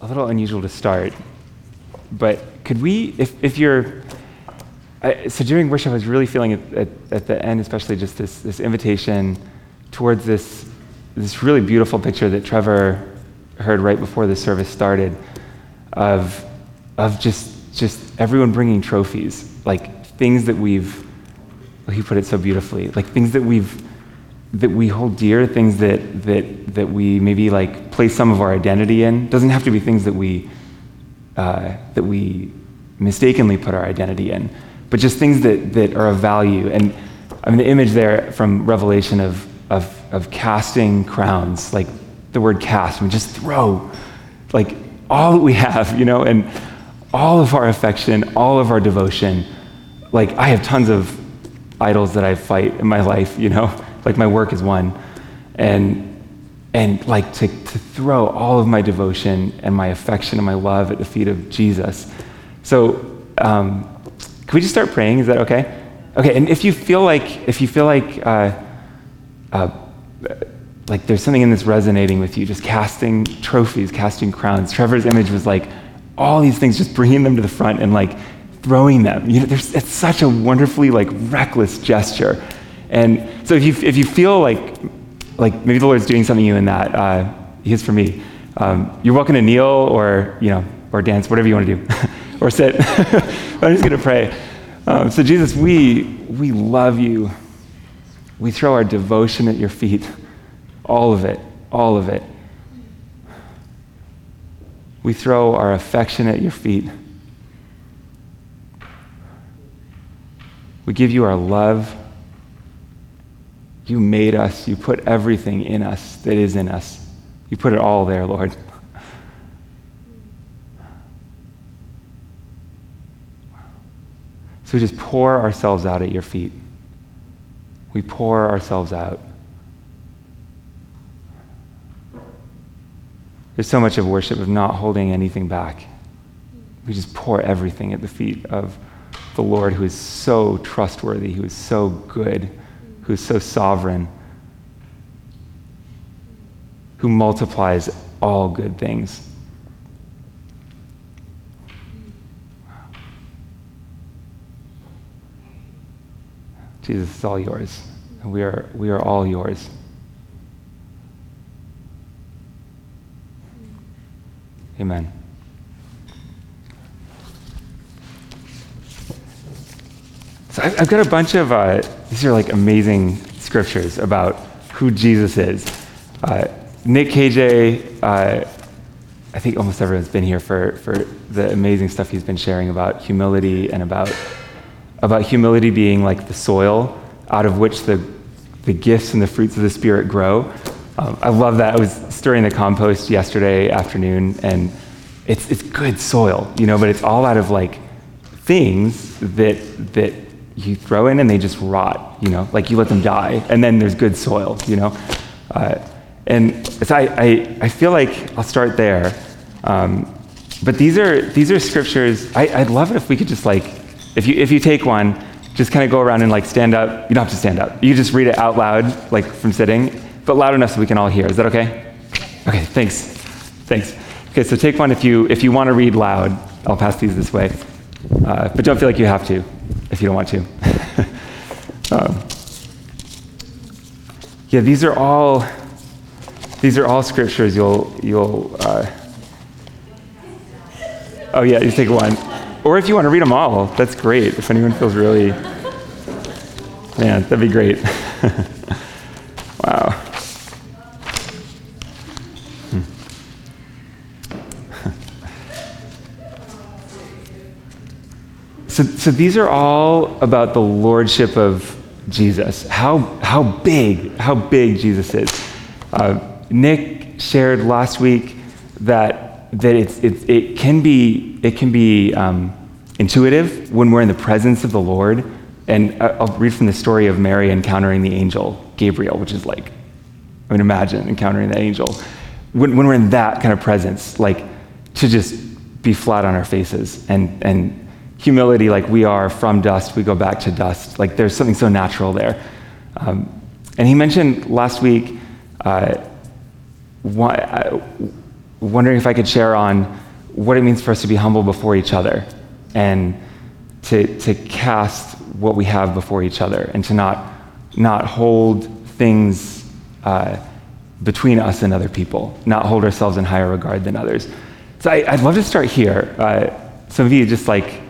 a little unusual to start, but could we, if, if you're, I, so during worship, I was really feeling at, at, at, the end, especially just this, this invitation towards this, this really beautiful picture that Trevor heard right before the service started of, of just, just everyone bringing trophies, like things that we've, he put it so beautifully, like things that we've, that we hold dear, things that, that, that we maybe like place some of our identity in. Doesn't have to be things that we, uh, that we mistakenly put our identity in, but just things that, that are of value. And I mean, the image there from Revelation of, of, of casting crowns, like the word cast, I mean, just throw like all that we have, you know, and all of our affection, all of our devotion. Like, I have tons of idols that I fight in my life, you know, like my work is one. And and like to, to throw all of my devotion and my affection and my love at the feet of Jesus. So, um, can we just start praying? Is that okay? Okay. And if you feel like if you feel like uh, uh, like there's something in this resonating with you, just casting trophies, casting crowns. Trevor's image was like all these things, just bringing them to the front and like throwing them. You know, there's, it's such a wonderfully like reckless gesture. And so if you if you feel like like maybe the Lord's doing something you in that, uh, He is for me. Um, you're welcome to kneel or you know or dance, whatever you want to do, or sit. I'm just gonna pray. Um, so Jesus, we we love you. We throw our devotion at your feet, all of it, all of it. We throw our affection at your feet. We give you our love. You made us. You put everything in us that is in us. You put it all there, Lord. So we just pour ourselves out at your feet. We pour ourselves out. There's so much of worship of not holding anything back. We just pour everything at the feet of the Lord who is so trustworthy, who is so good who's so sovereign, who multiplies all good things. Jesus, it's all yours. And we are, we are all yours. Amen. So I've got a bunch of, uh, these are like amazing scriptures about who Jesus is. Uh, Nick KJ, uh, I think almost everyone's been here for, for the amazing stuff he's been sharing about humility and about, about humility being like the soil out of which the, the gifts and the fruits of the Spirit grow. Um, I love that. I was stirring the compost yesterday afternoon, and it's, it's good soil, you know, but it's all out of like things that, that you throw in and they just rot, you know, like you let them die, and then there's good soil, you know. Uh, and so I, I, I, feel like I'll start there. Um, but these are, these are scriptures. I, would love it if we could just like, if you, if you take one, just kind of go around and like stand up. You don't have to stand up. You just read it out loud, like from sitting, but loud enough so we can all hear. Is that okay? Okay, thanks. Thanks. Okay, so take one if you, if you want to read loud. I'll pass these this way. Uh, but don't feel like you have to if you don't want to. um, yeah, these are all these are all scriptures. You'll you'll. Uh, oh yeah, you take one, or if you want to read them all, that's great. If anyone feels really, yeah, that'd be great. wow. So, so these are all about the lordship of Jesus, how, how big, how big Jesus is. Uh, Nick shared last week that, that it's, it's, it can be, it can be um, intuitive when we're in the presence of the Lord. And I'll read from the story of Mary encountering the angel, Gabriel, which is like, I mean, imagine encountering that angel. When, when we're in that kind of presence, like to just be flat on our faces and, and humility like we are from dust, we go back to dust. Like there's something so natural there. Um, and he mentioned last week uh, uh, wondering if I could share on what it means for us to be humble before each other and to, to cast what we have before each other and to not, not hold things uh, between us and other people, not hold ourselves in higher regard than others. So I, would love to start here. Uh, some of you just like,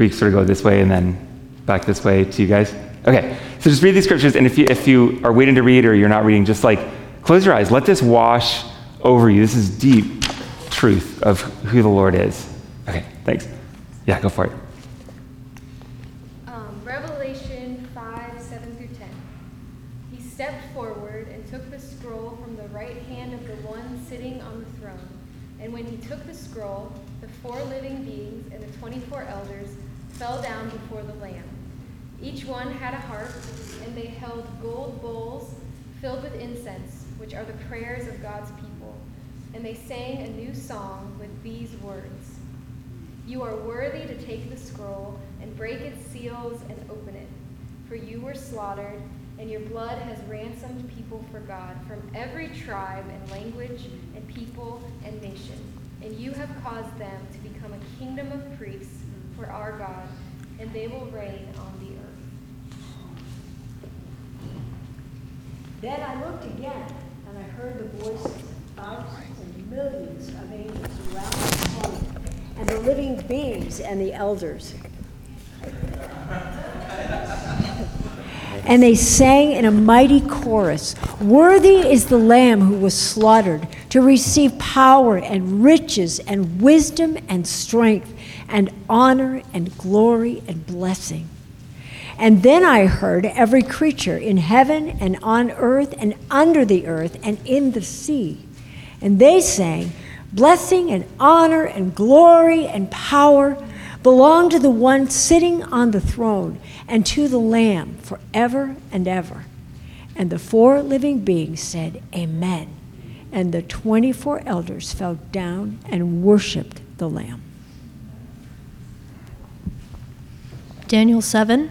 we sort of go this way and then back this way to you guys? Okay, so just read these scriptures, and if you, if you are waiting to read or you're not reading, just like close your eyes. Let this wash over you. This is deep truth of who the Lord is. Okay, thanks. Yeah, go for it. Um, Revelation 5 7 through 10. He stepped forward and took the scroll from the right hand of the one sitting on the throne. And when he took the scroll, the four living beings and the 24 elders fell down before the Lamb. Each one had a harp, and they held gold bowls filled with incense, which are the prayers of God's people. And they sang a new song with these words You are worthy to take the scroll and break its seals and open it. For you were slaughtered, and your blood has ransomed people for God from every tribe and language and people and nation. And you have caused them to become a kingdom of priests for our God, and they will reign on the earth. Then I looked again, and I heard the voice of thousands and millions of angels around the throne, and the living beings and the elders. And they sang in a mighty chorus Worthy is the Lamb who was slaughtered to receive power and riches and wisdom and strength and honor and glory and blessing. And then I heard every creature in heaven and on earth and under the earth and in the sea. And they sang, Blessing and honor and glory and power belong to the one sitting on the throne and to the Lamb forever and ever. And the four living beings said, Amen. And the 24 elders fell down and worshiped the Lamb. Daniel 7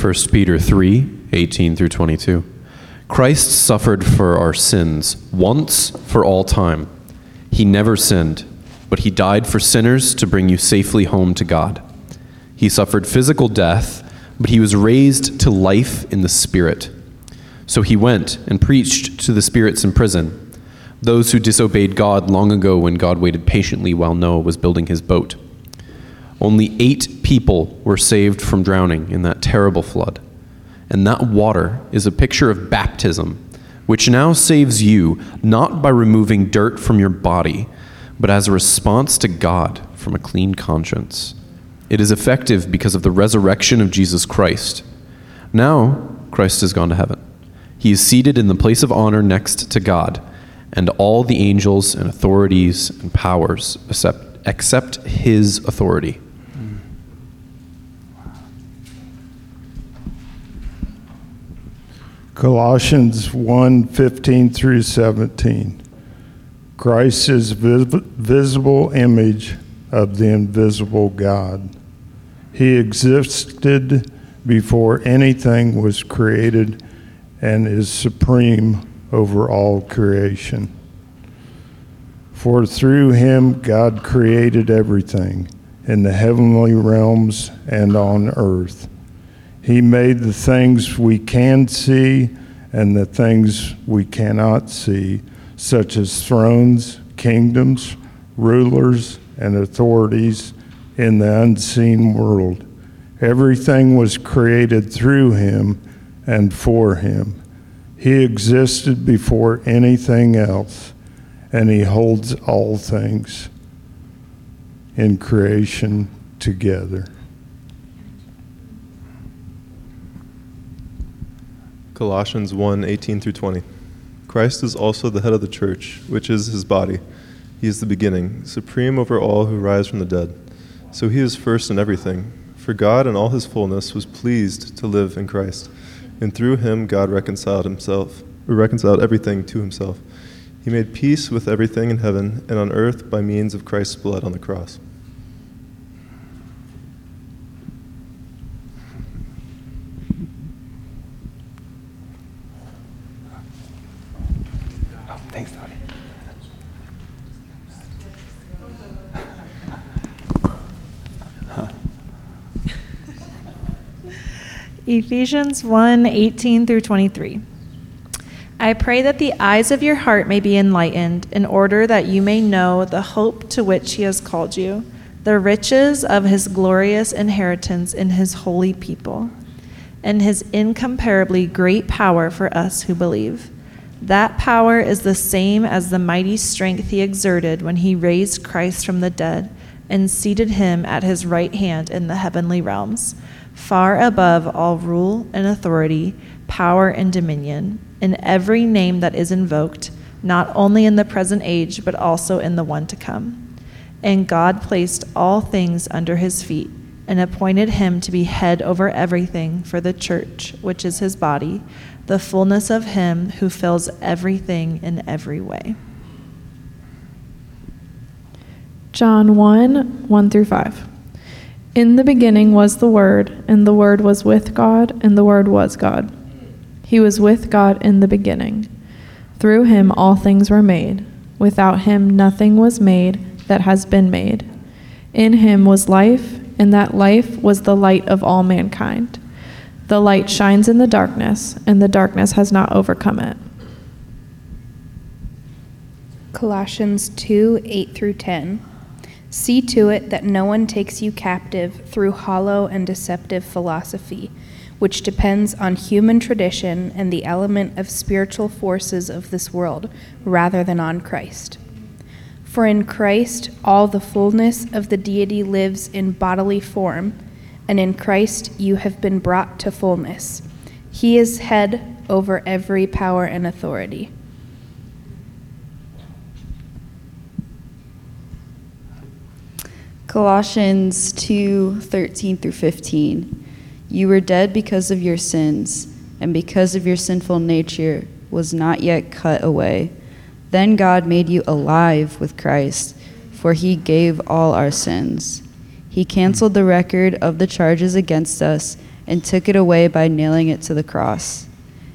1 Peter 3 18 through 22. Christ suffered for our sins once for all time. He never sinned, but he died for sinners to bring you safely home to God. He suffered physical death, but he was raised to life in the Spirit. So he went and preached to the spirits in prison, those who disobeyed God long ago when God waited patiently while Noah was building his boat. Only eight people were saved from drowning in that terrible flood. And that water is a picture of baptism, which now saves you not by removing dirt from your body, but as a response to God from a clean conscience. It is effective because of the resurrection of Jesus Christ. Now, Christ has gone to heaven. He is seated in the place of honor next to God, and all the angels and authorities and powers accept, accept his authority. Colossians 1 15 through 17. Christ is vis- visible image of the invisible God. He existed before anything was created and is supreme over all creation. For through him God created everything in the heavenly realms and on earth he made the things we can see and the things we cannot see, such as thrones, kingdoms, rulers, and authorities in the unseen world. Everything was created through him and for him. He existed before anything else, and he holds all things in creation together. Colossians 1 18 through 20. Christ is also the head of the church, which is his body. He is the beginning, supreme over all who rise from the dead. So he is first in everything. For God in all his fullness was pleased to live in Christ, and through him God reconciled himself, reconciled everything to himself. He made peace with everything in heaven and on earth by means of Christ's blood on the cross. Thanks, Dottie. Ephesians 1 18 through 23. I pray that the eyes of your heart may be enlightened, in order that you may know the hope to which he has called you, the riches of his glorious inheritance in his holy people, and his incomparably great power for us who believe. That power is the same as the mighty strength he exerted when he raised Christ from the dead and seated him at his right hand in the heavenly realms, far above all rule and authority, power and dominion, in every name that is invoked, not only in the present age, but also in the one to come. And God placed all things under his feet and appointed him to be head over everything for the church, which is his body, the fullness of him who fills everything in every way. John 1 1 through 5. In the beginning was the Word, and the Word was with God, and the Word was God. He was with God in the beginning. Through him all things were made. Without him nothing was made that has been made. In him was life, and that life was the light of all mankind. The light shines in the darkness, and the darkness has not overcome it. Colossians 2 8 through 10. See to it that no one takes you captive through hollow and deceptive philosophy, which depends on human tradition and the element of spiritual forces of this world, rather than on Christ. For in Christ all the fullness of the deity lives in bodily form, and in Christ you have been brought to fullness. He is head over every power and authority. Colossians 2 13 through 15. You were dead because of your sins, and because of your sinful nature was not yet cut away. Then God made you alive with Christ, for he gave all our sins. He canceled the record of the charges against us and took it away by nailing it to the cross.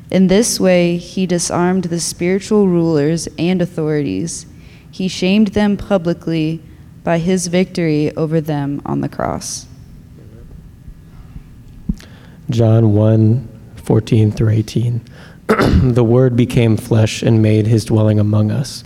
In this way, he disarmed the spiritual rulers and authorities. He shamed them publicly by his victory over them on the cross. John 1 14 through 18. the Word became flesh and made his dwelling among us.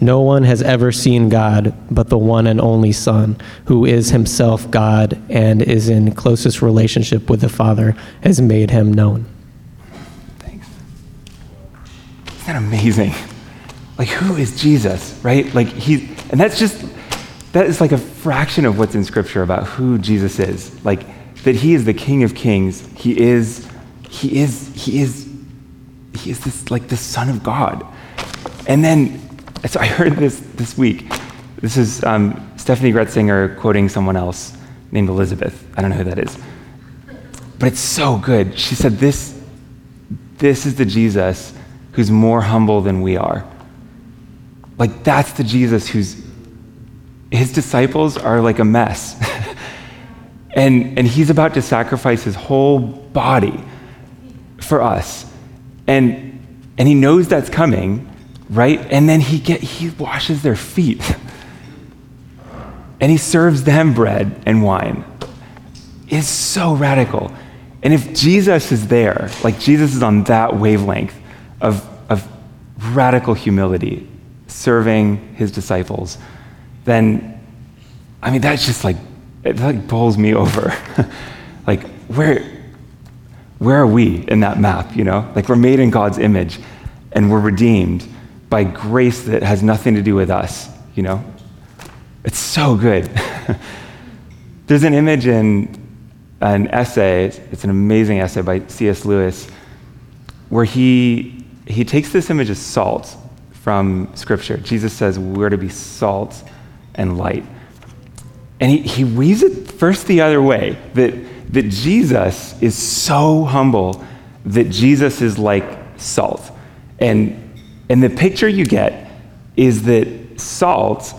No one has ever seen God but the one and only Son, who is himself God and is in closest relationship with the Father, has made him known. Thanks. Isn't that amazing? Like, who is Jesus, right? Like, he, and that's just, that is like a fraction of what's in Scripture about who Jesus is. Like, that he is the King of Kings. He is, he is, he is, he is this, like, the Son of God. And then, so I heard this this week. This is um, Steffany Gretzinger quoting someone else named Elizabeth. I don't know who that is. But it's so good. She said, This, this is the Jesus who's more humble than we are. Like, that's the Jesus who's, his disciples are like a mess. and, and he's about to sacrifice his whole body for us. And, and he knows that's coming, right? And then he, get, he washes their feet. and he serves them bread and wine. It's so radical. And if Jesus is there, like Jesus is on that wavelength of, of radical humility, serving his disciples, then, I mean, that's just like, it like bowls me over. like, where, where are we in that map, you know? Like, we're made in God's image and we're redeemed by grace that has nothing to do with us, you know? It's so good. There's an image in an essay, it's an amazing essay by C.S. Lewis, where he, he takes this image of salt from Scripture. Jesus says we're to be salt and light. And he, he weaves it first the other way that, that Jesus is so humble that Jesus is like salt. And, and the picture you get is that salt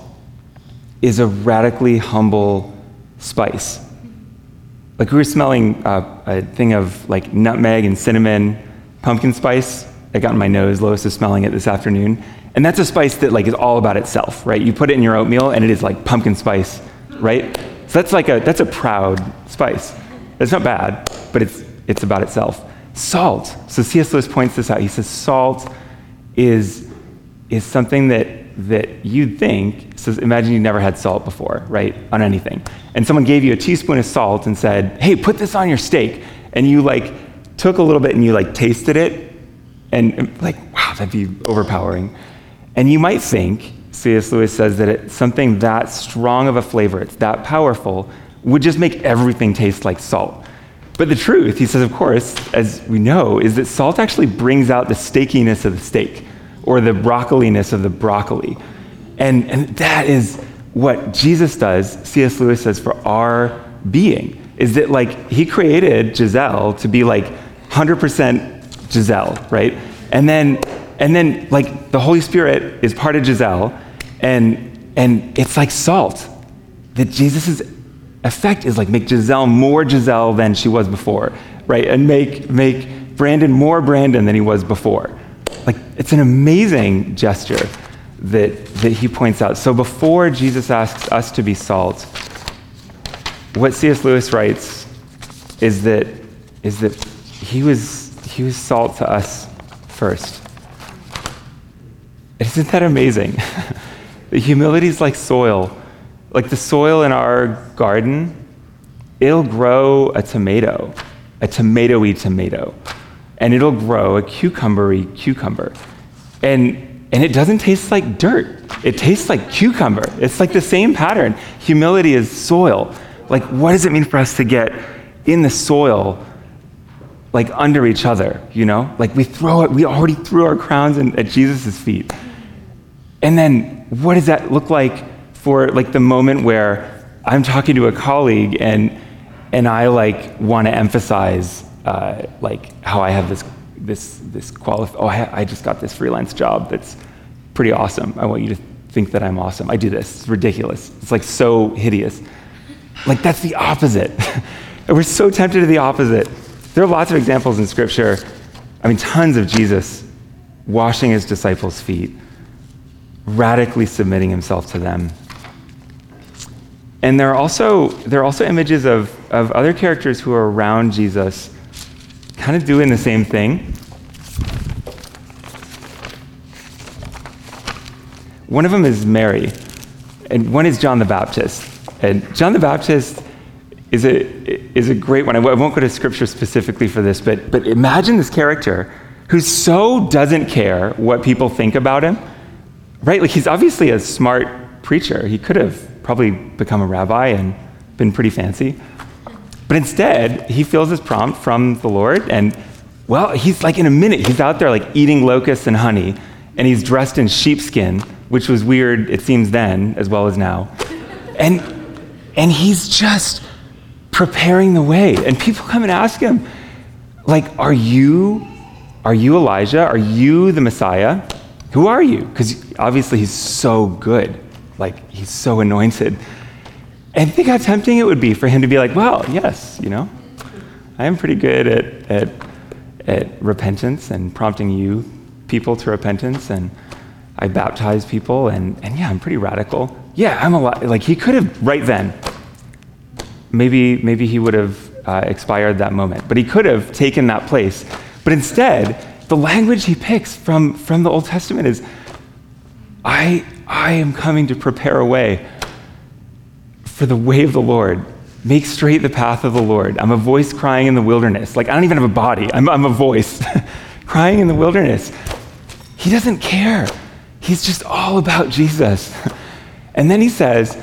is a radically humble spice. Like we were smelling uh, a thing of like nutmeg and cinnamon, pumpkin spice. I got in my nose. Lois is smelling it this afternoon, and that's a spice that like is all about itself, right? You put it in your oatmeal, and it is like pumpkin spice, right? So that's like a that's a proud spice. It's not bad, but it's it's about itself. Salt. So C.S. Lewis points this out. He says salt is is something that that you'd think, so imagine you never had salt before, right, on anything. And someone gave you a teaspoon of salt and said, hey, put this on your steak. And you like took a little bit and you like tasted it and like, wow, that'd be overpowering. And you might think, C.S. Lewis says that something that strong of a flavor, it's that powerful, would just make everything taste like salt. But the truth, he says, of course, as we know, is that salt actually brings out the steakiness of the steak or the broccoliness of the broccoli. And, and that is what Jesus does, C.S. Lewis says, for our being, is that like he created Giselle to be like 100% Giselle, right? And then, and then like the Holy Spirit is part of Giselle, and, and it's like salt. That Jesus' effect is like make Giselle more Giselle than she was before, right? And make, make Brandon more Brandon than he was before. Like, it's an amazing gesture that, that he points out. So before Jesus asks us to be salt, what C.S. Lewis writes is that, is that he, was, he was salt to us first. Isn't that amazing? the humility is like soil. Like the soil in our garden, it'll grow a tomato, a tomatoey tomato and it'll grow a cucumbery cucumber. And, and it doesn't taste like dirt, it tastes like cucumber. It's like the same pattern. Humility is soil. Like, what does it mean for us to get in the soil, like under each other, you know? Like, we throw it, we already threw our crowns in, at Jesus' feet. And then, what does that look like for like the moment where I'm talking to a colleague and and I like want to emphasize uh, like how I have this this this qualif- oh I, I just got this freelance job that's pretty awesome. I want you to think that I'm awesome. I do this. It's ridiculous. It's like so hideous. Like that's the opposite. and we're so tempted to the opposite. There are lots of examples in scripture. I mean tons of Jesus washing his disciples' feet, radically submitting himself to them. And there are also, there are also images of, of other characters who are around Jesus kind of doing the same thing. One of them is Mary, and one is John the Baptist. And John the Baptist is a, is a great one. I won't go to scripture specifically for this, but, but imagine this character who so doesn't care what people think about him, right? Like he's obviously a smart preacher. He could have probably become a rabbi and been pretty fancy. But instead, he feels this prompt from the Lord, and well, he's like in a minute, he's out there like eating locusts and honey, and he's dressed in sheepskin, which was weird, it seems then, as well as now. And, and he's just preparing the way. And people come and ask him, like, are you, are you Elijah? Are you the Messiah? Who are you? Because obviously he's so good. Like, he's so anointed. And think how tempting it would be for him to be like, well, yes, you know, I am pretty good at, at, at repentance and prompting you people to repentance, and I baptize people, and, and yeah, I'm pretty radical. Yeah, I'm a lot, like he could have right then. Maybe, maybe he would have uh, expired that moment, but he could have taken that place. But instead, the language he picks from, from the Old Testament is, I, I am coming to prepare a way for the way of the Lord. Make straight the path of the Lord. I'm a voice crying in the wilderness. Like, I don't even have a body, I'm, I'm a voice crying in the wilderness. He doesn't care. He's just all about Jesus. And then he says,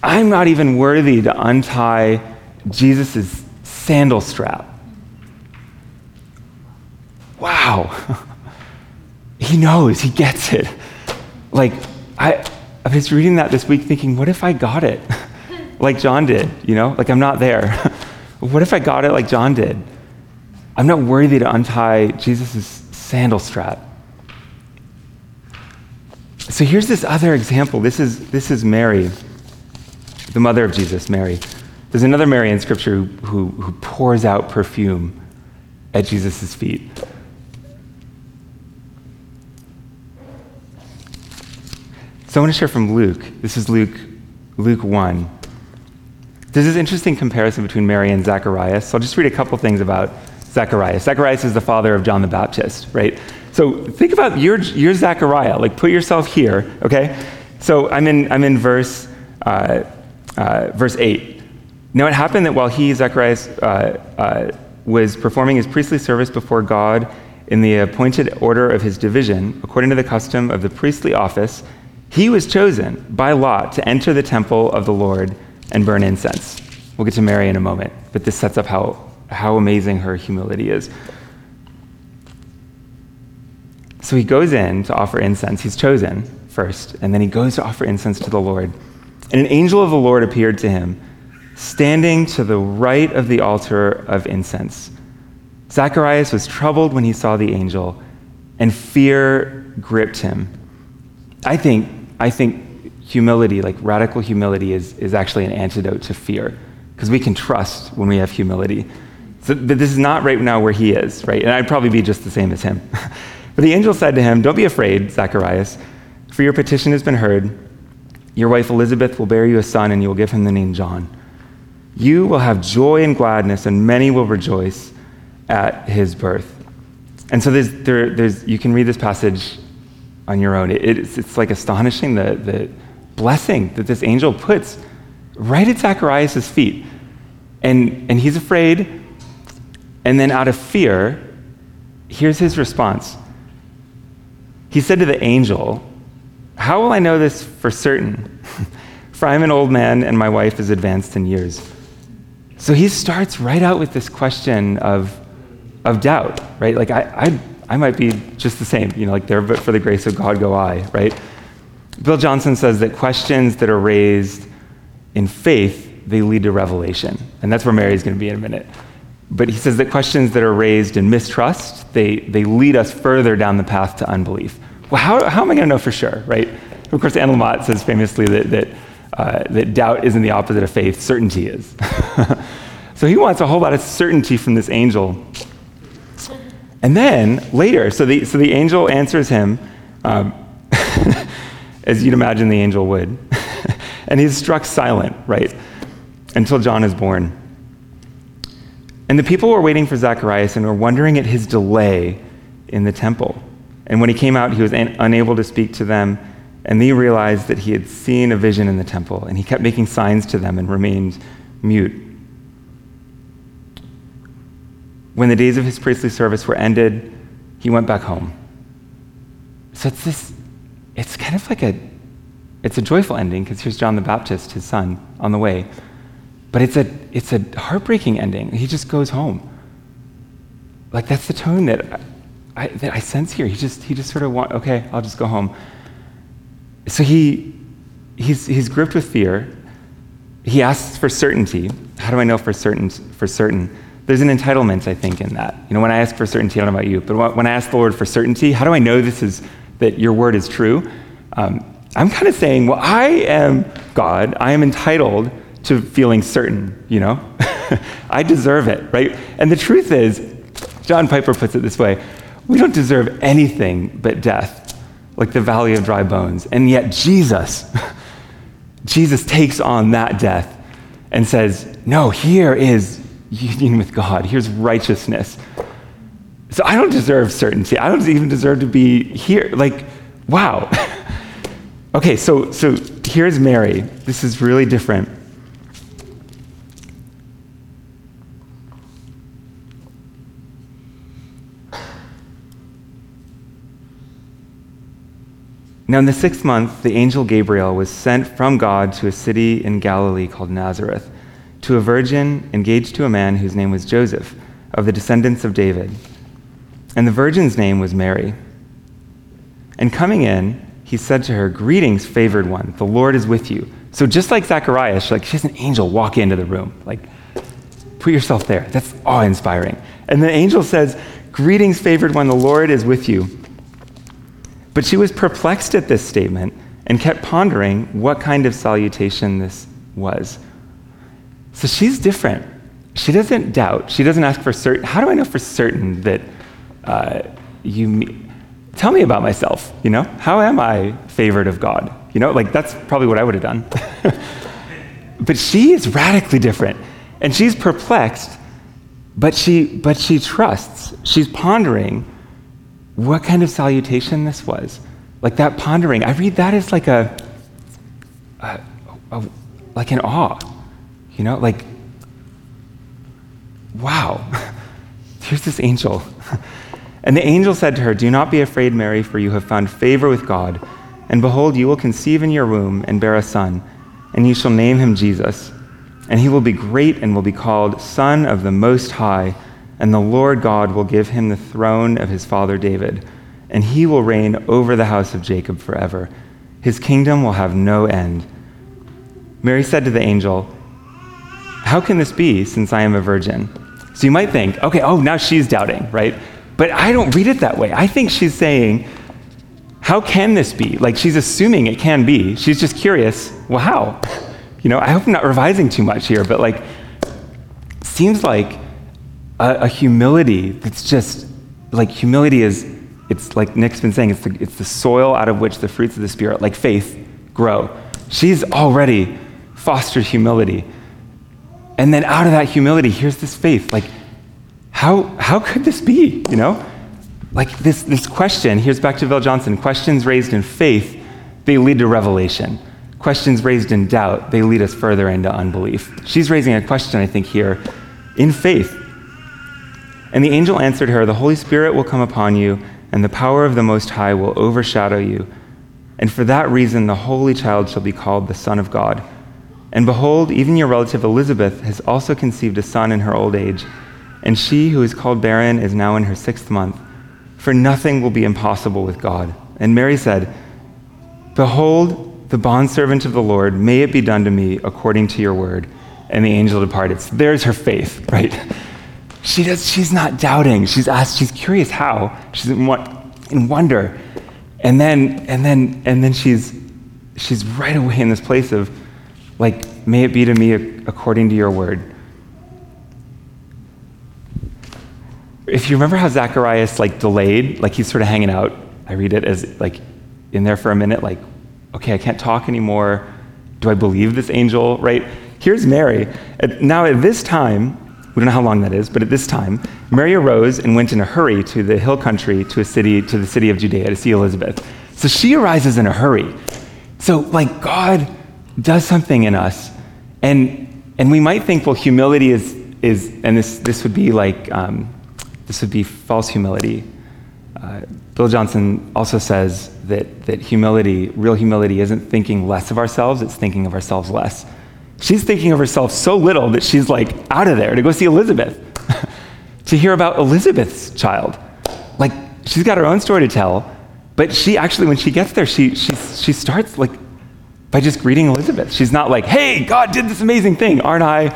I'm not even worthy to untie Jesus' sandal strap. Wow. he knows, he gets it. Like, I, I was reading that this week thinking, what if I got it? like John did, you know? Like, I'm not there. what if I got it like John did? I'm not worthy to untie Jesus' sandal strap. So here's this other example. This is, this is Mary, the mother of Jesus, Mary. There's another Mary in Scripture who, who, who pours out perfume at Jesus' feet. So I want to share from Luke. This is Luke, Luke 1. There's this interesting comparison between Mary and Zacharias. So I'll just read a couple things about Zacharias. Zacharias is the father of John the Baptist, right? So think about your, your Zechariah. Like put yourself here, okay? So I'm in, I'm in verse, uh, uh, verse 8. Now it happened that while he, Zacharias, uh, uh, was performing his priestly service before God in the appointed order of his division, according to the custom of the priestly office, he was chosen by lot to enter the temple of the Lord and burn incense. We'll get to Mary in a moment, but this sets up how, how amazing her humility is. So he goes in to offer incense. He's chosen first, and then he goes to offer incense to the Lord. And an angel of the Lord appeared to him, standing to the right of the altar of incense. Zacharias was troubled when he saw the angel, and fear gripped him. I think, I think humility, like radical humility, is, is actually an antidote to fear, because we can trust when we have humility. So, but this is not right now where he is, right? And I'd probably be just the same as him. But the angel said to him, Don't be afraid, Zacharias, for your petition has been heard. Your wife Elizabeth will bear you a son, and you will give him the name John. You will have joy and gladness, and many will rejoice at his birth. And so there's, there, there's, you can read this passage on your own. It, it's, it's like astonishing the, the blessing that this angel puts right at Zacharias' feet. And, and he's afraid. And then, out of fear, here's his response he said to the angel, How will I know this for certain? for I'm an old man and my wife is advanced in years. So he starts right out with this question of, of doubt, right? Like, I, I, I might be just the same, you know, like there, but for the grace of God go I, right? Bill Johnson says that questions that are raised in faith, they lead to revelation. And that's where Mary's going to be in a minute. But he says that questions that are raised in mistrust, they, they lead us further down the path to unbelief. Well, how, how am I going to know for sure, right? Of course, Anne Lamott says famously that, that, uh, that doubt isn't the opposite of faith, certainty is. so he wants a whole lot of certainty from this angel. And then later, so the, so the angel answers him, um, as you'd imagine the angel would. and he's struck silent, right? Until John is born. And the people were waiting for Zacharias and were wondering at his delay in the temple. And when he came out, he was un- unable to speak to them. And they realized that he had seen a vision in the temple. And he kept making signs to them and remained mute. When the days of his priestly service were ended, he went back home. So it's this, it's kind of like a, it's a joyful ending because here's John the Baptist, his son, on the way. But it's a, it's a heartbreaking ending. He just goes home. Like that's the tone that I, that I sense here. He just, he just sort of want, okay, I'll just go home. So he, he's, he's gripped with fear. He asks for certainty. How do I know for certain? For certain, there's an entitlement, I think, in that. You know, when I ask for certainty, I don't know about you, but when I ask the Lord for certainty, how do I know this is that your word is true? Um, I'm kind of saying, well, I am God. I am entitled to feeling certain, you know? I deserve it, right? And the truth is, John Piper puts it this way we don't deserve anything but death, like the valley of dry bones. And yet, Jesus, Jesus takes on that death and says, No, here is union with God, here's righteousness. So I don't deserve certainty. I don't even deserve to be here. Like, wow. Okay, so, so here's Mary. This is really different. Now, in the sixth month, the angel Gabriel was sent from God to a city in Galilee called Nazareth, to a virgin engaged to a man whose name was Joseph, of the descendants of David. And the virgin's name was Mary. And coming in, he said to her, Greetings, favored one, the Lord is with you. So just like Zacharias, like she has an angel walk into the room. Like, put yourself there. That's awe-inspiring. And the angel says, Greetings, favored one, the Lord is with you. But she was perplexed at this statement and kept pondering what kind of salutation this was. So she's different. She doesn't doubt. She doesn't ask for certain. How do I know for certain that uh, you? Me- Tell me about myself. You know, how am I favored of God? You know, like that's probably what I would have done. but she is radically different, and she's perplexed, but she but she trusts. She's pondering what kind of salutation this was. Like that pondering, I read that as like a, a, a like an awe, you know, like, wow, here's this angel. and the angel said to her, Do not be afraid, Mary, for you have found favor with God. And behold, you will conceive in your womb and bear a son, and you shall name him Jesus. And he will be great and will be called Son of the Most High and the Lord God will give him the throne of his father David, and he will reign over the house of Jacob forever. His kingdom will have no end. Mary said to the angel, How can this be since I am a virgin? So you might think, okay, oh, now she's doubting, right? But I don't read it that way. I think she's saying, How can this be? Like she's assuming it can be. She's just curious, well, how? You know, I hope I'm not revising too much here, but like, seems like a, a humility that's just like humility is it's like Nick's been saying, it's the, it's the soil out of which the fruits of the Spirit, like faith, grow. She's already fostered humility. And then out of that humility, here's this faith. Like, how, how could this be? You know? Like this, this question, here's back to Bill Johnson questions raised in faith, they lead to revelation. Questions raised in doubt, they lead us further into unbelief. She's raising a question, I think, here in faith. And the angel answered her, The Holy Spirit will come upon you, and the power of the Most High will overshadow you. And for that reason, the Holy Child shall be called the Son of God. And behold, even your relative Elizabeth has also conceived a son in her old age. And she who is called barren is now in her sixth month. For nothing will be impossible with God. And Mary said, Behold, the bondservant of the Lord, may it be done to me according to your word. And the angel departed. So there's her faith, right? She does, she's not doubting. She's asked, she's curious how. She's in, in wonder. And then, and then, and then she's, she's right away in this place of, like, may it be to me according to your word. If you remember how Zacharias, like, delayed, like, he's sort of hanging out. I read it as, like, in there for a minute, like, okay, I can't talk anymore. Do I believe this angel, right? Here's Mary. Now, at this time, we don't know how long that is, but at this time, Mary arose and went in a hurry to the hill country, to a city, to the city of Judea to see Elizabeth. So she arises in a hurry. So, like, God does something in us. And, and we might think, well, humility is, is and this, this would be like, um, this would be false humility. Uh, Bill Johnson also says that, that humility, real humility, isn't thinking less of ourselves, it's thinking of ourselves less. She's thinking of herself so little that she's like out of there to go see Elizabeth, to hear about Elizabeth's child. Like, she's got her own story to tell, but she actually, when she gets there, she, she, she starts like by just greeting Elizabeth. She's not like, hey, God did this amazing thing. Aren't I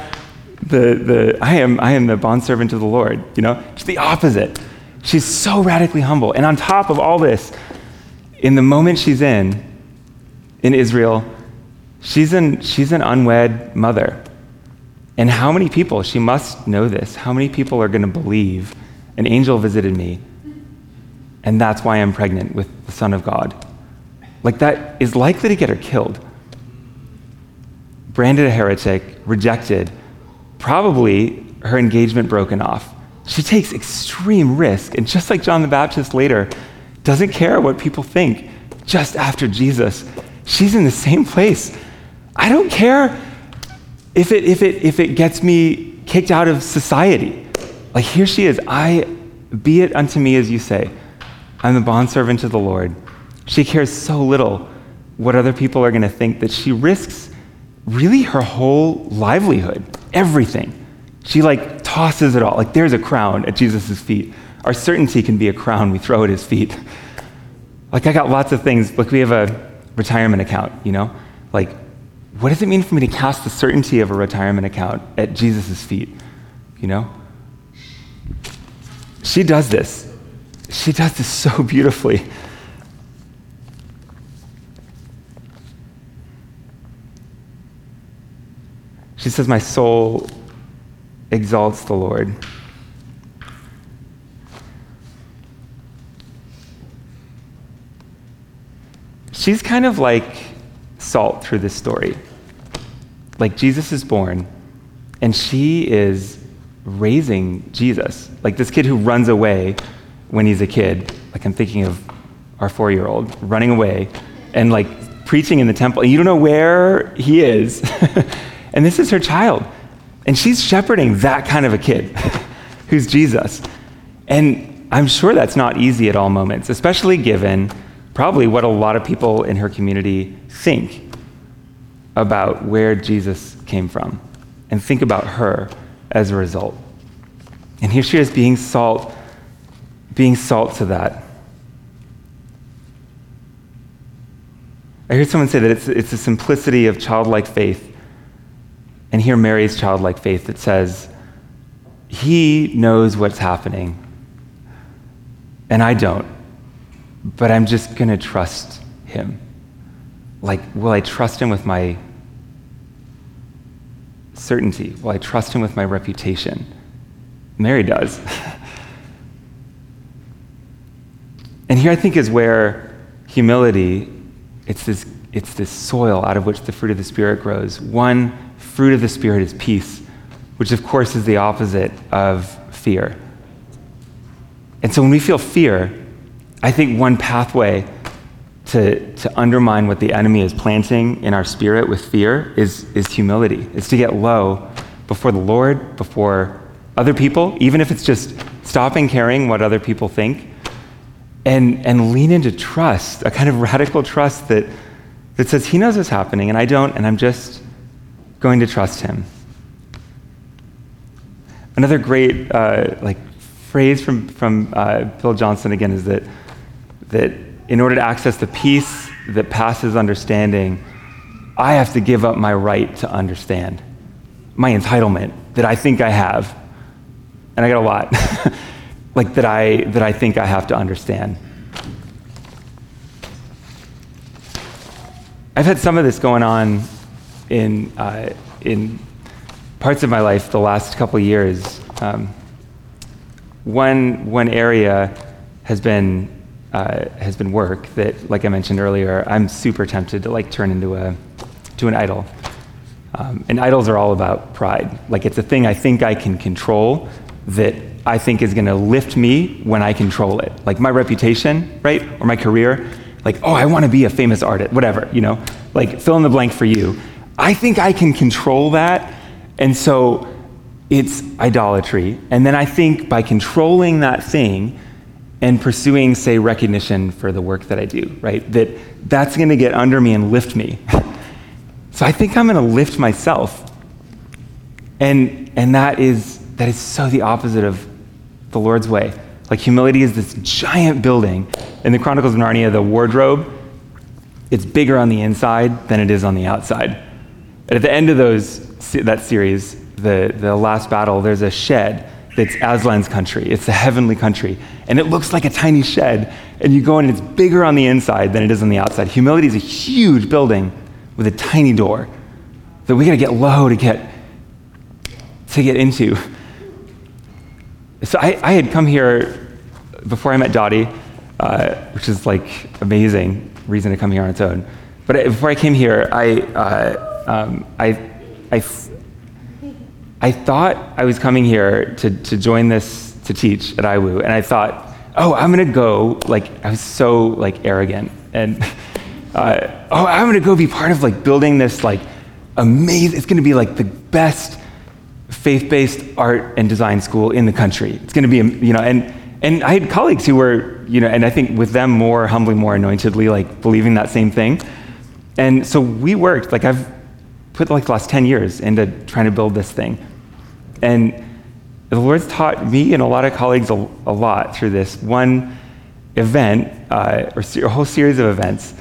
the, the I am, I am the bondservant of the Lord, you know? It's the opposite. She's so radically humble. And on top of all this, in the moment she's in, in Israel, She's an, she's an unwed mother. And how many people, she must know this, how many people are going to believe an angel visited me and that's why I'm pregnant with the Son of God? Like, that is likely to get her killed. Branded a heretic, rejected, probably her engagement broken off. She takes extreme risk, and just like John the Baptist later, doesn't care what people think just after Jesus she's in the same place. I don't care if it, if it, if it gets me kicked out of society. Like here she is. I, be it unto me as you say. I'm the bondservant of the Lord. She cares so little what other people are going to think that she risks really her whole livelihood, everything. She like tosses it all. Like there's a crown at Jesus' feet. Our certainty can be a crown we throw at his feet. Like I got lots of things. Like we have a retirement account, you know? Like, what does it mean for me to cast the certainty of a retirement account at Jesus' feet? You know? She does this. She does this so beautifully. She says, My soul exalts the Lord. She's kind of like salt through this story. Like Jesus is born, and she is raising Jesus. Like this kid who runs away when he's a kid. Like I'm thinking of our four year old running away and like preaching in the temple. And you don't know where he is. and this is her child. And she's shepherding that kind of a kid who's Jesus. And I'm sure that's not easy at all moments, especially given probably what a lot of people in her community think about where Jesus came from and think about her as a result. And here she is being salt, being salt to that. I heard someone say that it's, it's the simplicity of childlike faith. And here, Mary's childlike faith that says, He knows what's happening, and I don't, but I'm just going to trust Him. Like, will I trust Him with my certainty? Will I trust him with my reputation? Mary does. and here I think is where humility, it's this, it's this soil out of which the fruit of the Spirit grows. One fruit of the Spirit is peace, which of course is the opposite of fear. And so when we feel fear, I think one pathway to, to undermine what the enemy is planting in our spirit with fear is, is humility. It's to get low before the Lord, before other people, even if it's just stopping caring what other people think, and, and lean into trust, a kind of radical trust that, that says, He knows what's happening, and I don't, and I'm just going to trust Him. Another great uh, like phrase from, from uh, Bill Johnson again is that, that in order to access the peace that passes understanding, I have to give up my right to understand, my entitlement that I think I have. And I got a lot, like that I, that I think I have to understand. I've had some of this going on in, uh, in parts of my life the last couple years. Um, one, one area has been uh, has been work that, like I mentioned earlier, I'm super tempted to like turn into a to an idol. Um, and idols are all about pride. Like it's a thing I think I can control that I think is going to lift me when I control it. Like my reputation, right, or my career. Like oh, I want to be a famous artist, whatever, you know. Like fill in the blank for you. I think I can control that, and so it's idolatry. And then I think by controlling that thing and pursuing, say, recognition for the work that I do, right? That that's going to get under me and lift me. so I think I'm going to lift myself. And, and that, is, that is so the opposite of the Lord's way. Like humility is this giant building. In the Chronicles of Narnia, the wardrobe, it's bigger on the inside than it is on the outside. And at the end of those, that series, the, the last battle, there's a shed that's Aslan's country. It's the heavenly country. And it looks like a tiny shed. And you go in, and it's bigger on the inside than it is on the outside. Humility is a huge building with a tiny door that we got to get low to get, to get into. So I, I had come here before I met Dottie, uh, which is like amazing reason to come here on its own. But before I came here, I, uh, um, I, I I thought I was coming here to, to join this to teach at IWU, and I thought, oh, I'm gonna go. Like I was so like arrogant, and uh, oh, I'm going to go be part of like building this like amazing, it's going to be like the best faith-based art and design school in the country. It's going to be, you know, and, and I had colleagues who were, you know, and I think with them more humbly, more anointedly, like believing that same thing. And so we worked, like I've put like the last 10 years into trying to build this thing. And the Lord's taught me and a lot of colleagues a, a lot through this one event, uh, or a whole series of events.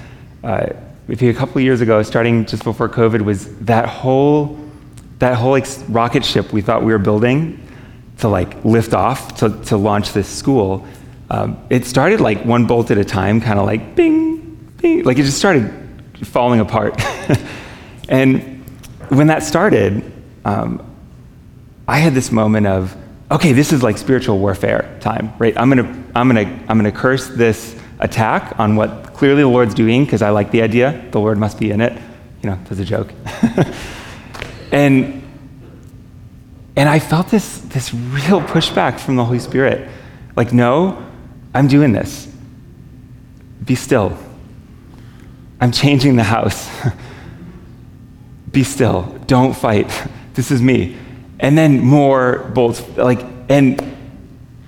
Uh, a couple years ago, starting just before COVID, was that whole that whole ex- rocket ship we thought we were building to like lift off to, to launch this school. Um, it started like one bolt at a time, kind of like bing, bing, like it just started falling apart. and when that started, um, I had this moment of, okay, this is like spiritual warfare time, right? I'm gonna, I'm gonna, I'm gonna curse this attack on what clearly the Lord's doing because I like the idea. The Lord must be in it. You know, that's a joke. and and I felt this this real pushback from the Holy Spirit. Like, no, I'm doing this. Be still. I'm changing the house. Be still. Don't fight. This is me. And then more bolts like and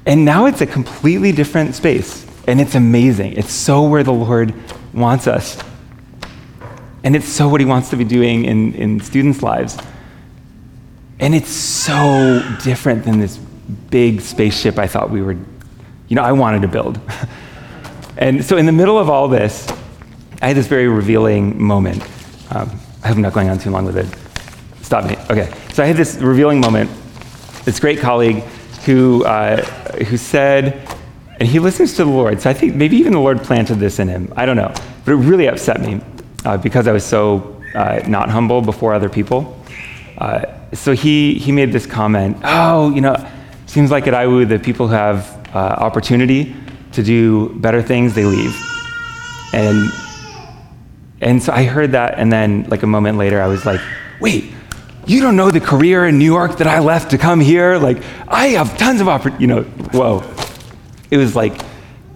and now it's a completely different space. And it's amazing. It's so where the Lord wants us. And it's so what he wants to be doing in, in students' lives. And it's so different than this big spaceship I thought we were, you know, I wanted to build. and so in the middle of all this, I had this very revealing moment. Um, I hope I'm not going on too long with it. Stop me. Okay. So I had this revealing moment. This great colleague who, uh, who said, and he listens to the Lord. So I think maybe even the Lord planted this in him. I don't know. But it really upset me uh, because I was so uh, not humble before other people. Uh, so he, he made this comment Oh, you know, seems like at IWU, the people who have uh, opportunity to do better things, they leave. And, and so I heard that, and then like a moment later, I was like, wait, you don't know the career in New York that I left to come here? Like, I have tons of opportunities, you know, whoa it was like,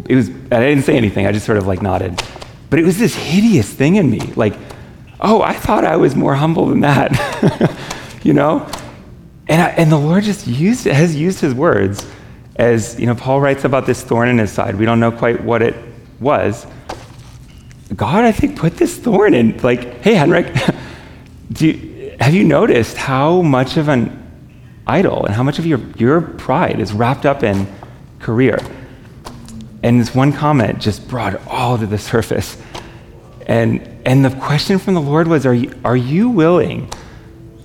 it was, I didn't say anything, I just sort of like nodded. But it was this hideous thing in me. Like, oh, I thought I was more humble than that, you know? And, I, and the Lord just used, has used his words as, you know, Paul writes about this thorn in his side. We don't know quite what it was. God, I think, put this thorn in. Like, hey, Henrik, do you, have you noticed how much of an idol and how much of your, your pride is wrapped up in career? And this one comment just brought it all to the surface. And, and the question from the Lord was are you, are you willing?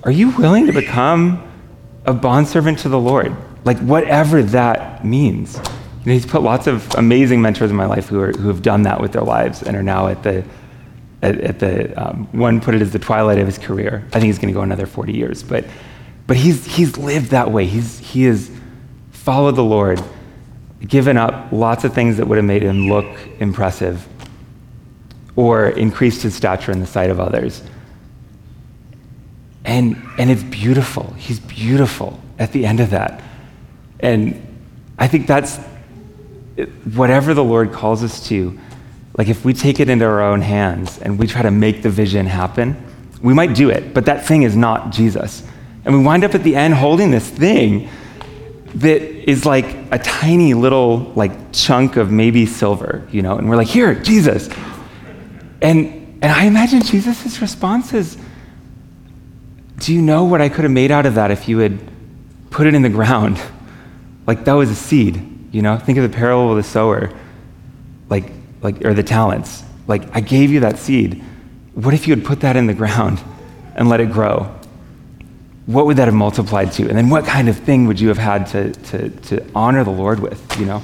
Are you willing to become a bondservant to the Lord? Like, whatever that means. Know, he's put lots of amazing mentors in my life who, are, who have done that with their lives and are now at the, at, at the um, one put it as the twilight of his career. I think he's going to go another 40 years. But, but he's, he's lived that way. He's, he has followed the Lord given up lots of things that would have made him look impressive or increased his stature in the sight of others. And, and it's beautiful. He's beautiful at the end of that. And I think that's whatever the Lord calls us to, like if we take it into our own hands and we try to make the vision happen, we might do it, but that thing is not Jesus. And we wind up at the end holding this thing that is like a tiny little like chunk of maybe silver, you know, and we're like, here, Jesus. And and I imagine Jesus' response is, Do you know what I could have made out of that if you had put it in the ground? Like that was a seed, you know? Think of the parable of the sower, like like or the talents. Like I gave you that seed. What if you had put that in the ground and let it grow? what would that have multiplied to? And then what kind of thing would you have had to, to, to honor the Lord with, you know?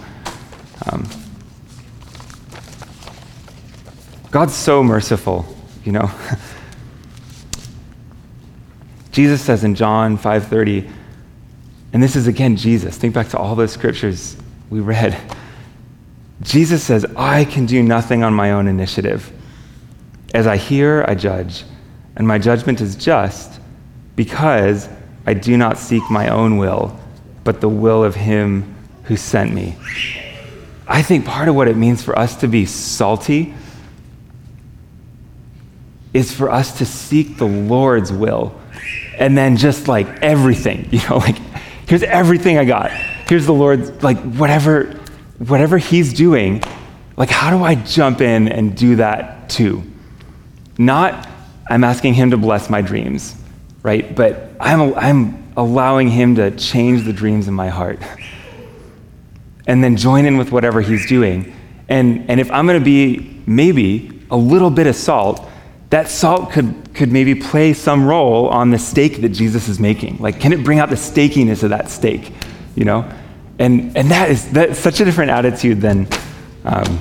Um, God's so merciful, you know? Jesus says in John 5:30, and this is again Jesus. Think back to all those scriptures we read. Jesus says, "I can do nothing on my own initiative. As I hear, I judge, and my judgment is just." because I do not seek my own will, but the will of him who sent me. I think part of what it means for us to be salty is for us to seek the Lord's will. And then just like everything, you know, like here's everything I got. Here's the Lord's like whatever whatever he's doing, like how do I jump in and do that too? Not I'm asking him to bless my dreams, right? But I'm I'm allowing him to change the dreams in my heart. And then join in with whatever he's doing. And and if I'm going to be maybe a little bit of salt, that salt could, could maybe play some role on the steak that Jesus is making. Like, can it bring out the steakiness of that steak? You know? And, and that is that's such a different attitude than um,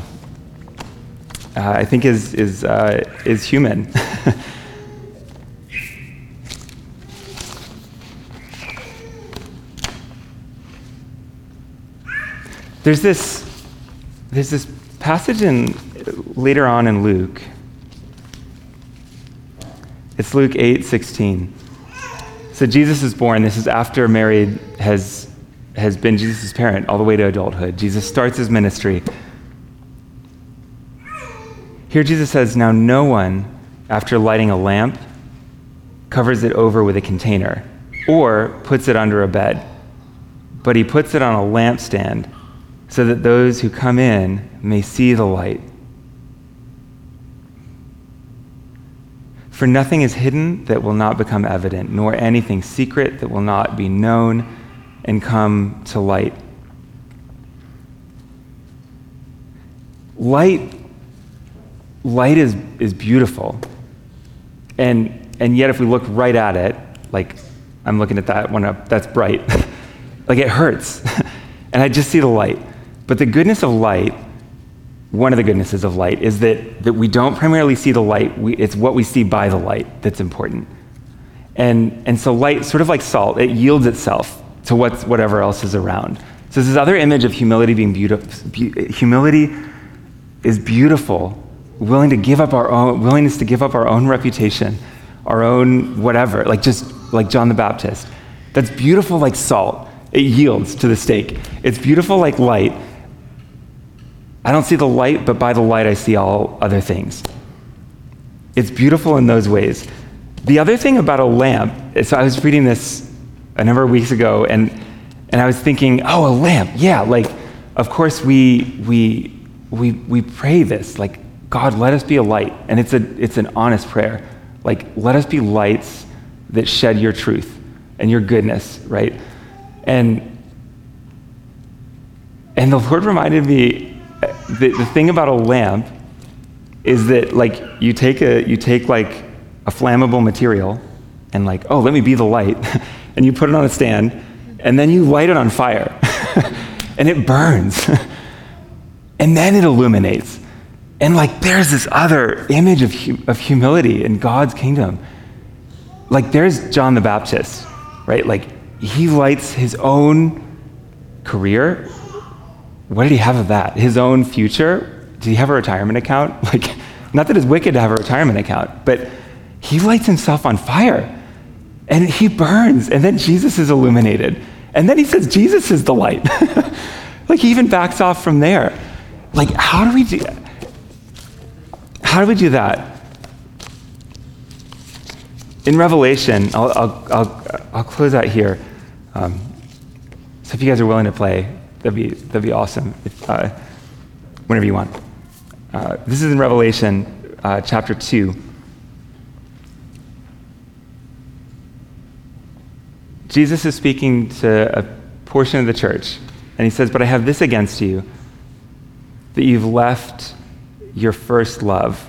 uh, I think is, is, uh, is human. there's this, there's this passage in, later on in Luke it's Luke 8 16. So Jesus is born. This is after Mary has, has been Jesus' parent all the way to adulthood. Jesus starts his ministry. Here Jesus says, Now no one, after lighting a lamp, covers it over with a container or puts it under a bed, but he puts it on a lampstand so that those who come in may see the light. For nothing is hidden that will not become evident, nor anything secret that will not be known and come to light. Light, light is, is beautiful. And, and yet, if we look right at it, like I'm looking at that one up, that's bright, like it hurts. and I just see the light. But the goodness of light one of the goodnesses of light is that, that we don't primarily see the light, we, it's what we see by the light that's important. And, and so, light, sort of like salt, it yields itself to what's, whatever else is around. So, this other image of humility being beautiful. Be, humility is beautiful, willing to give up our own, willingness to give up our own reputation, our own whatever, like just like John the Baptist. That's beautiful like salt. It yields to the steak. It's beautiful like light I don't see the light, but by the light I see all other things. It's beautiful in those ways. The other thing about a lamp, so I was reading this a number of weeks ago, and, and I was thinking, oh, a lamp. Yeah, like, of course, we, we, we, we pray this, like, God, let us be a light. And it's, a, it's an honest prayer. Like, let us be lights that shed your truth and your goodness, right? And, and the Lord reminded me the, the thing about a lamp is that like you take a you take like a flammable material and like oh let me be the light and you put it on a stand and then you light it on fire and it burns and then it illuminates and like there's this other image of, of humility in god's kingdom like there's john the baptist right like he lights his own career what did he have of that? His own future? Did he have a retirement account? Like, not that it's wicked to have a retirement account, but he lights himself on fire and he burns, and then Jesus is illuminated. And then he says, Jesus is the light. like, he even backs off from there. Like, how do we do How do we do that? In Revelation, I'll, I'll, I'll, I'll close out here. Um, so if you guys are willing to play, that'd be, that'd be awesome if, uh, whenever you want. Uh, this is in Revelation uh, chapter 2. Jesus is speaking to a portion of the church, and he says, But I have this against you, that you've left your first love.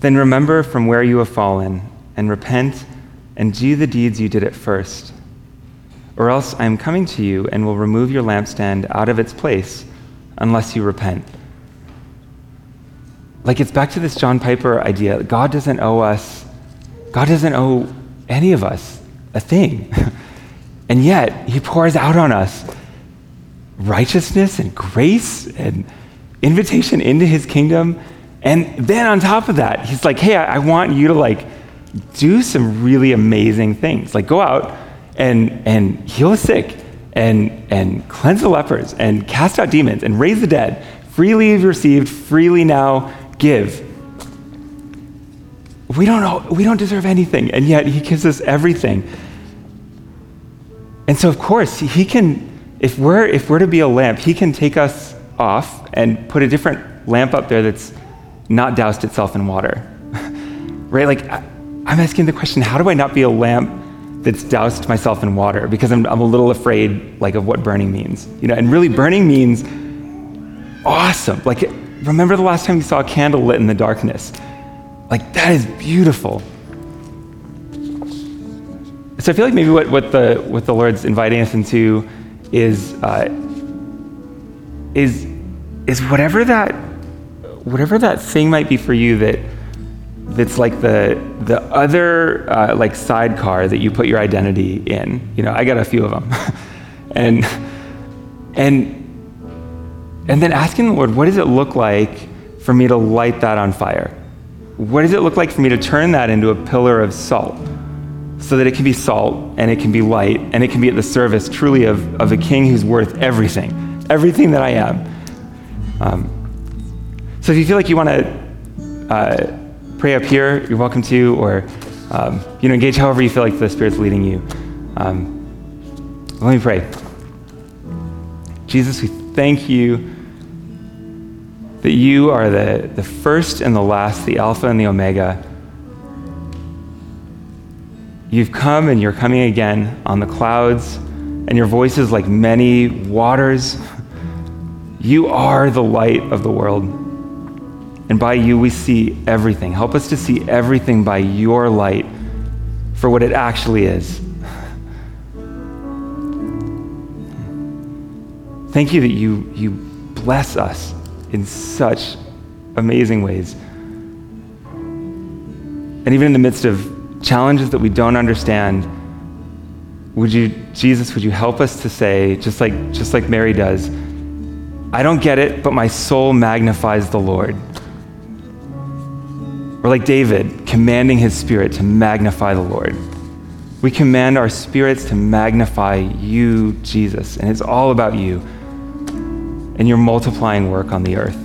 Then remember from where you have fallen, and repent and do the deeds you did at first or else I am coming to you and will remove your lampstand out of its place unless you repent. Like it's back to this John Piper idea God doesn't owe us, God doesn't owe any of us a thing. and yet, He pours out on us righteousness and grace and invitation into His kingdom. And then on top of that, He's like, hey, I, I want you to like do some really amazing things. Like go out and, and heal the sick and, and cleanse the lepers and cast out demons and raise the dead. Freely you've received, freely now give. We don't know, we don't deserve anything, and yet he gives us everything. And so of course, he can if we're if we're to be a lamp, he can take us off and put a different lamp up there that's not doused itself in water. right? Like I'm asking the question, how do I not be a lamp that's doused myself in water because I'm, I'm a little afraid like of what burning means you know and really burning means awesome like remember the last time you saw a candle lit in the darkness like that is beautiful so i feel like maybe what, what the what the lord's inviting us into is uh, is is whatever that whatever that thing might be for you that that's like the the other uh, like sidecar that you put your identity in. You know, I got a few of them, and and and then asking the Lord, what does it look like for me to light that on fire? What does it look like for me to turn that into a pillar of salt? So that it can be salt and it can be light and it can be at the service truly of, of a king who's worth everything, everything that I am. Um, so if you feel like you want to uh, pray up here, you're welcome to, or um, you know, engage however you feel like the Spirit's leading you. Um, let me pray. Jesus, we thank you that you are the, the first and the last, the Alpha and the Omega. You've come and you're coming again on the clouds, and your voice is like many waters. You are the light of the world. And by you, we see everything. Help us to see everything by your light for what it actually is. Thank you that you, you bless us in such amazing ways. And even in the midst of challenges that we don't understand, would you, Jesus, would you help us to say, just like, just like Mary does, I don't get it, but my soul magnifies the Lord. Or like David, commanding his spirit to magnify the Lord. We command our spirits to magnify you, Jesus, and it's all about you and your multiplying work on the earth.